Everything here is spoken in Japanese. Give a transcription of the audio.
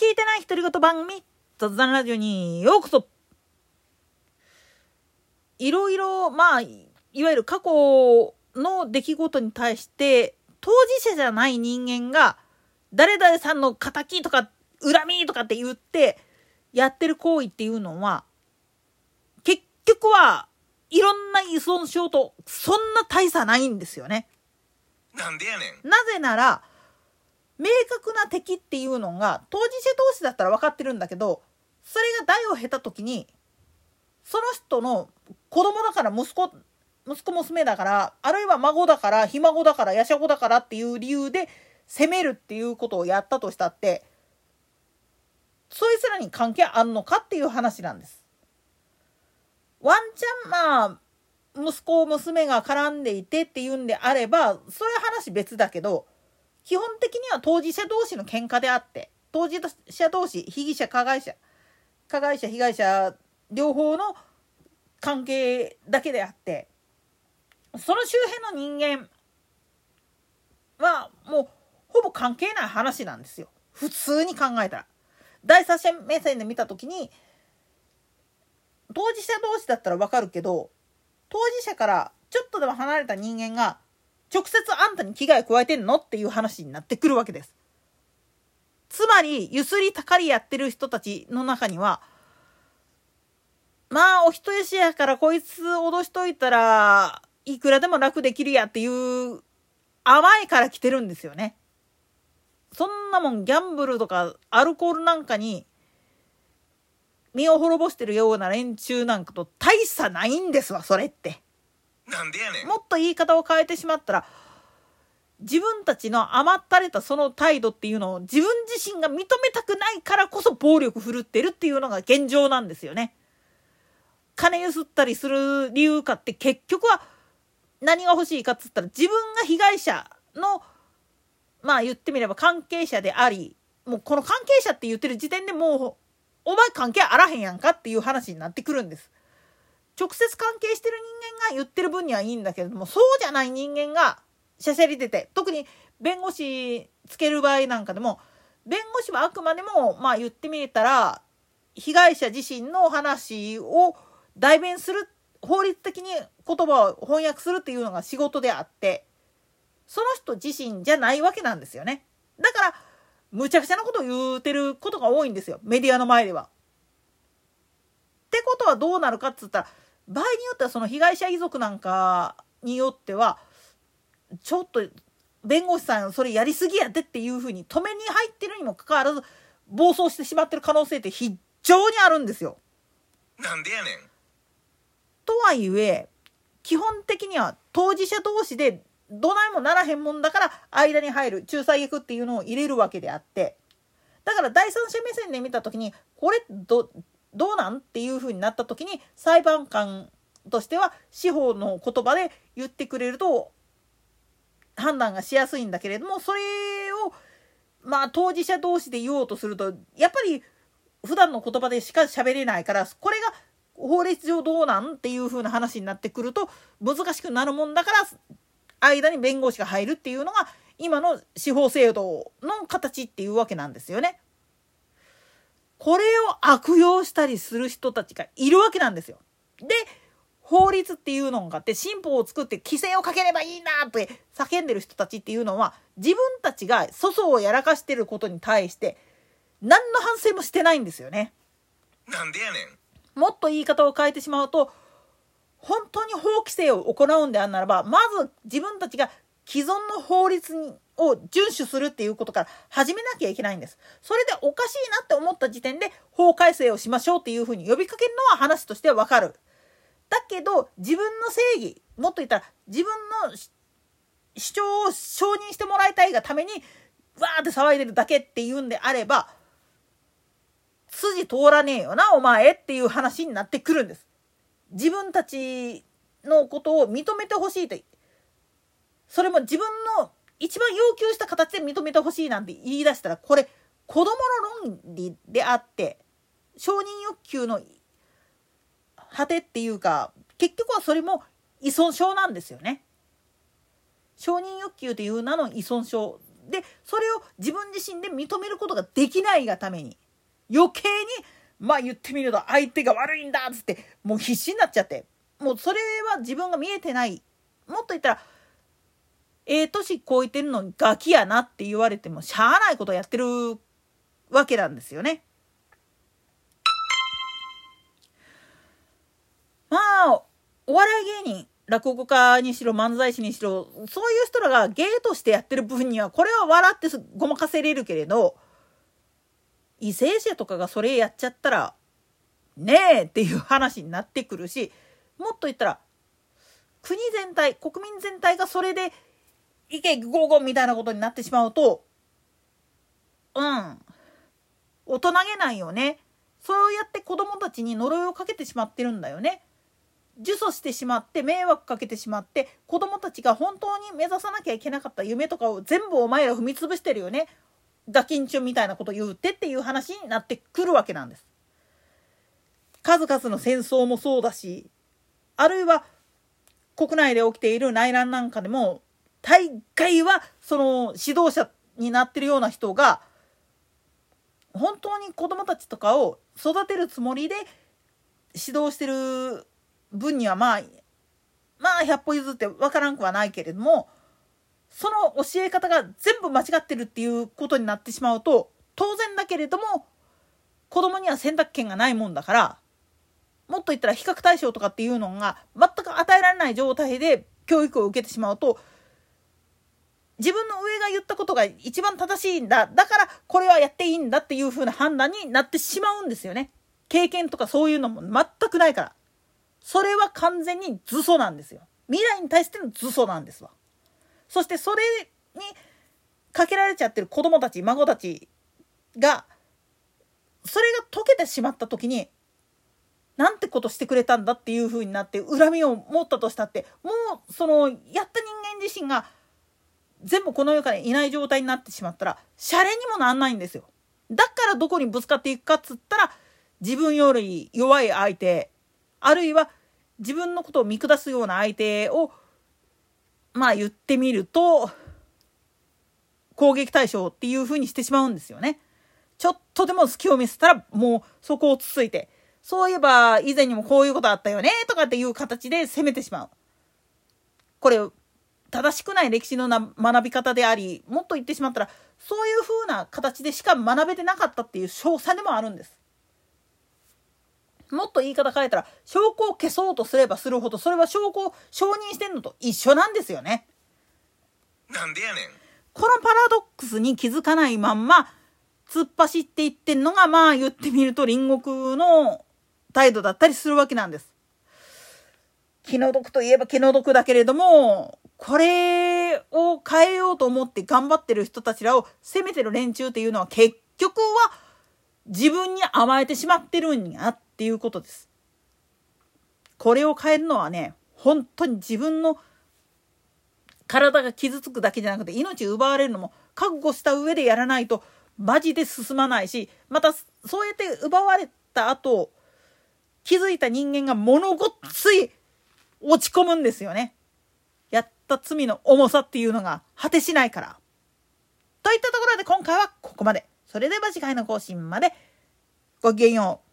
聞いてない独り言番組、雑談ラジオにようこそいろいろ、まあ、いわゆる過去の出来事に対して、当事者じゃない人間が、誰々さんの仇とか、恨みとかって言って、やってる行為っていうのは、結局はいろんな依存症とそんな大差ないんですよね。なんでやねん。なぜなら、な敵っていうのが当事者同士だったら分かってるんだけど、それが代を経た時に、その人の子供だから息子、息子娘だから、あるいは孫だから、ひ孫だから、やしゃ子だからっていう理由で責めるっていうことをやったとしたって、そいつらに関係あんのかっていう話なんです。ワンチャンまあ、息子、娘が絡んでいてっていうんであれば、それは話別だけど、基本的には当事者同士の喧嘩であって、当事者同士、被疑者、加害者、加害者、被害者、両方の関係だけであって、その周辺の人間はもうほぼ関係ない話なんですよ。普通に考えたら。第三者目線で見た時に当事者同士だったらわかるけど当事者からちょっとでも離れた人間が直接あんたに危害加えてんの？っていう話になってくるわけです。つまり、ゆすりたかりやってる人たちの中には、まあ、お人よしやからこいつ脅しといたらいくらでも楽できるやっていう甘いから来てるんですよね。そんなもんギャンブルとかアルコールなんかに身を滅ぼしてるような連中なんかと大差ないんですわ、それって。なんでやね。もっと言い方を変えてしまったら、自分たちの甘ったれたその態度っていうのを自分自身が認めたくないからこそ暴力振るってるっていうのが現状なんですよね。金ゆすったりする理由かって結局は何が欲しいかっつったら自分が被害者のまあ言ってみれば関係者でありもうこの関係者って言ってる時点でもうお前関係あらへんやんかっていう話になってくるんです。直接関係してる人間が言ってる分にはいいんだけれどもそうじゃない人間がしゃしゃり出て特に弁護士つける場合なんかでも弁護士はあくまでもまあ言ってみれたら被害者自身の話を代弁する法律的に言葉を翻訳するっていうのが仕事であってその人自身じゃないわけなんですよね。だからむちゃくちゃなことを言うてることが多いんですよメディアの前では。ってことはどうなるかっつったら場合によってはその被害者遺族なんかによってはちょっと弁護士さんそれやりすぎやでっていうふうに止めに入ってるにもかかわらず暴走してしまってる可能性って非常にあるんですよ。なんでやねん。とはいえ基本的には当事者同士でどないもならへんもんだから間に入る仲裁役っていうのを入れるわけであってだから第三者目線で見た時にこれどどうなん？っていうふうになった時に裁判官としては司法の言葉で言ってくれると判断がしやすいんだけれどもそれをまあ当事者同士で言おうとするとやっぱり普段の言葉でしか喋れないからこれが法律上どうなん？っていう風な話になってくると難しくなるもんだから間に弁護士が入るっていうのが今の司法制度の形っていうわけなんですよね。これを悪用したりする人たちがいるわけなんですよ。で法律っていうのがあって新法を作って規制をかければいいなって叫んでる人たちっていうのは自分たちが粗相をやらかしてることに対して何の反省もしてないんですよね。なんでやねん。もっと言い方を変えてしまうと本当に法規制を行うんであるならばまず自分たちが既存の法律にを遵守するっていうことから始めなきゃいけないんです。それでおかしいなって思った時点で法改正をしましょうっていうふうに呼びかけるのは話としてはわかる。だけど自分の正義もっと言ったら自分の主張を承認してもらいたいがためにわーって騒いでるだけっていうんであれば筋通らねえよな、お前っていう話になってくるんです。自分たちのことを認めてほしいと。それも自分の一番要求した形で認めてほしいなんて言い出したら、これ、子供の論理であって、承認欲求の果てっていうか、結局はそれも依存症なんですよね。承認欲求という名の依存症でそれを自分自身で認めることができないがために余計にまあ言ってみると相手が悪いんだっつってもう必死になっちゃってもうそれは自分が見えてないもっと言ったらええ年超えてるのにガキやなって言われてもしゃあないことやってるわけなんですよね。まあお笑い芸人落語家にしろ漫才師にしろそういう人らが芸としてやってる分にはこれは笑ってごまかせれるけれど為政者とかがそれやっちゃったらねえっていう話になってくるしもっと言ったら国全体国民全体がそれで意見ゴーゴーみたいなことになってしまうとうん大人げないよねそうやって子供たちに呪いをかけてしまってるんだよね。呪詛してしまって迷惑かけてしまって子供たちが本当に目指さなきゃいけなかった夢とかを全部お前ら踏み潰してるよねガキンチョンみたいなこと言うてっていう話になってくるわけなんです。数々の戦争もそうだしあるいは国内で起きている内乱なんかでも大概はその指導者になってるような人が本当に子供たちとかを育てるつもりで指導してる分にはまあまあ100歩譲って分からんくはないけれどもその教え方が全部間違ってるっていうことになってしまうと当然だけれども子供には選択権がないもんだからもっと言ったら比較対象とかっていうのが全く与えられない状態で教育を受けてしまうと自分の上が言ったことが一番正しいんだだからこれはやっていいんだっていう風な判断になってしまうんですよね。経験とかそういうのも全くないから。それは完全に図訴なんですよ。未来に対しての図訴なんですわ。そしてそれにかけられちゃってる子供たち孫たちがそれが解けてしまった時になんてことしてくれたんだっていう風になって恨みを持ったとしたってもうそのやった人間自身が全部この世からいない状態になってしまったらシャレにもなんないんですよ。だからどこにぶつかっていくかっつったら自分より弱い相手あるいは自分のことを見下すような相手をまあ言ってみると攻撃対象っていうふうにしてしまうんですよね。ちょっとでも隙を見せたらもうそこをつついてそういえば以前にもこういうことあったよねとかっていう形で攻めてしまう。これ正しくない歴史のな学び方でありもっと言ってしまったらそういうふうな形でしか学べてなかったっていう証左でもあるんです。もっと言い方変えたら証拠を消そうとすればするほどそれは証拠を承認してんのと一緒なんですよね。なんでやねんこのパラドックスに気づかないまんま突っ走っていってんのがまあ言ってみると隣国の態度だったりするわけなんです。気の毒といえば気の毒だけれどもこれを変えようと思って頑張ってる人たちらを責めてる連中っていうのは結局は自分に甘えてしまってるんやっていうことです。これを変えるのはね本当に自分の体が傷つくだけじゃなくて命奪われるのも覚悟した上でやらないとマジで進まないしまたそうやって奪われた後気づいた人間が物ごっつい落ち込むんですよね。った罪の重さっていうのが果てしないから。といったところで今回はここまで。それでは次回の更新までごきげんよう。